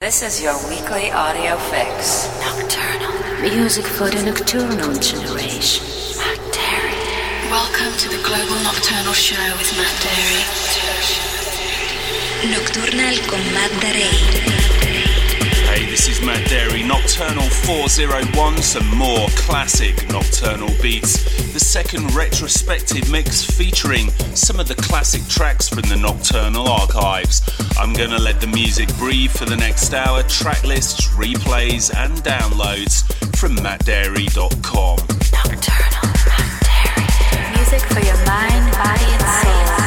This is your weekly audio fix. Nocturnal. Music for the nocturnal generation. Matt Darey. Welcome to the Global Nocturnal Show with Matt Darey. Nocturnal con Matt Darey. This is Matt Darey, Nocturnal 401, some more classic Nocturnal beats. The second retrospective mix featuring some of the classic tracks from the Nocturnal archives. I'm gonna let the music breathe for the next hour, track lists, replays, and downloads from mattdarey.com. Nocturnal Matt Darey. Music for your mind, body, and soul.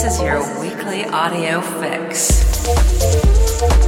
This is your weekly audio fix.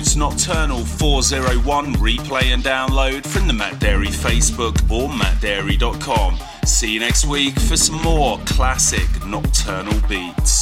includes Nocturnal 401 replay and download from the Matt Darey Facebook or mattdarey.com. See you next week for some more classic nocturnal beats.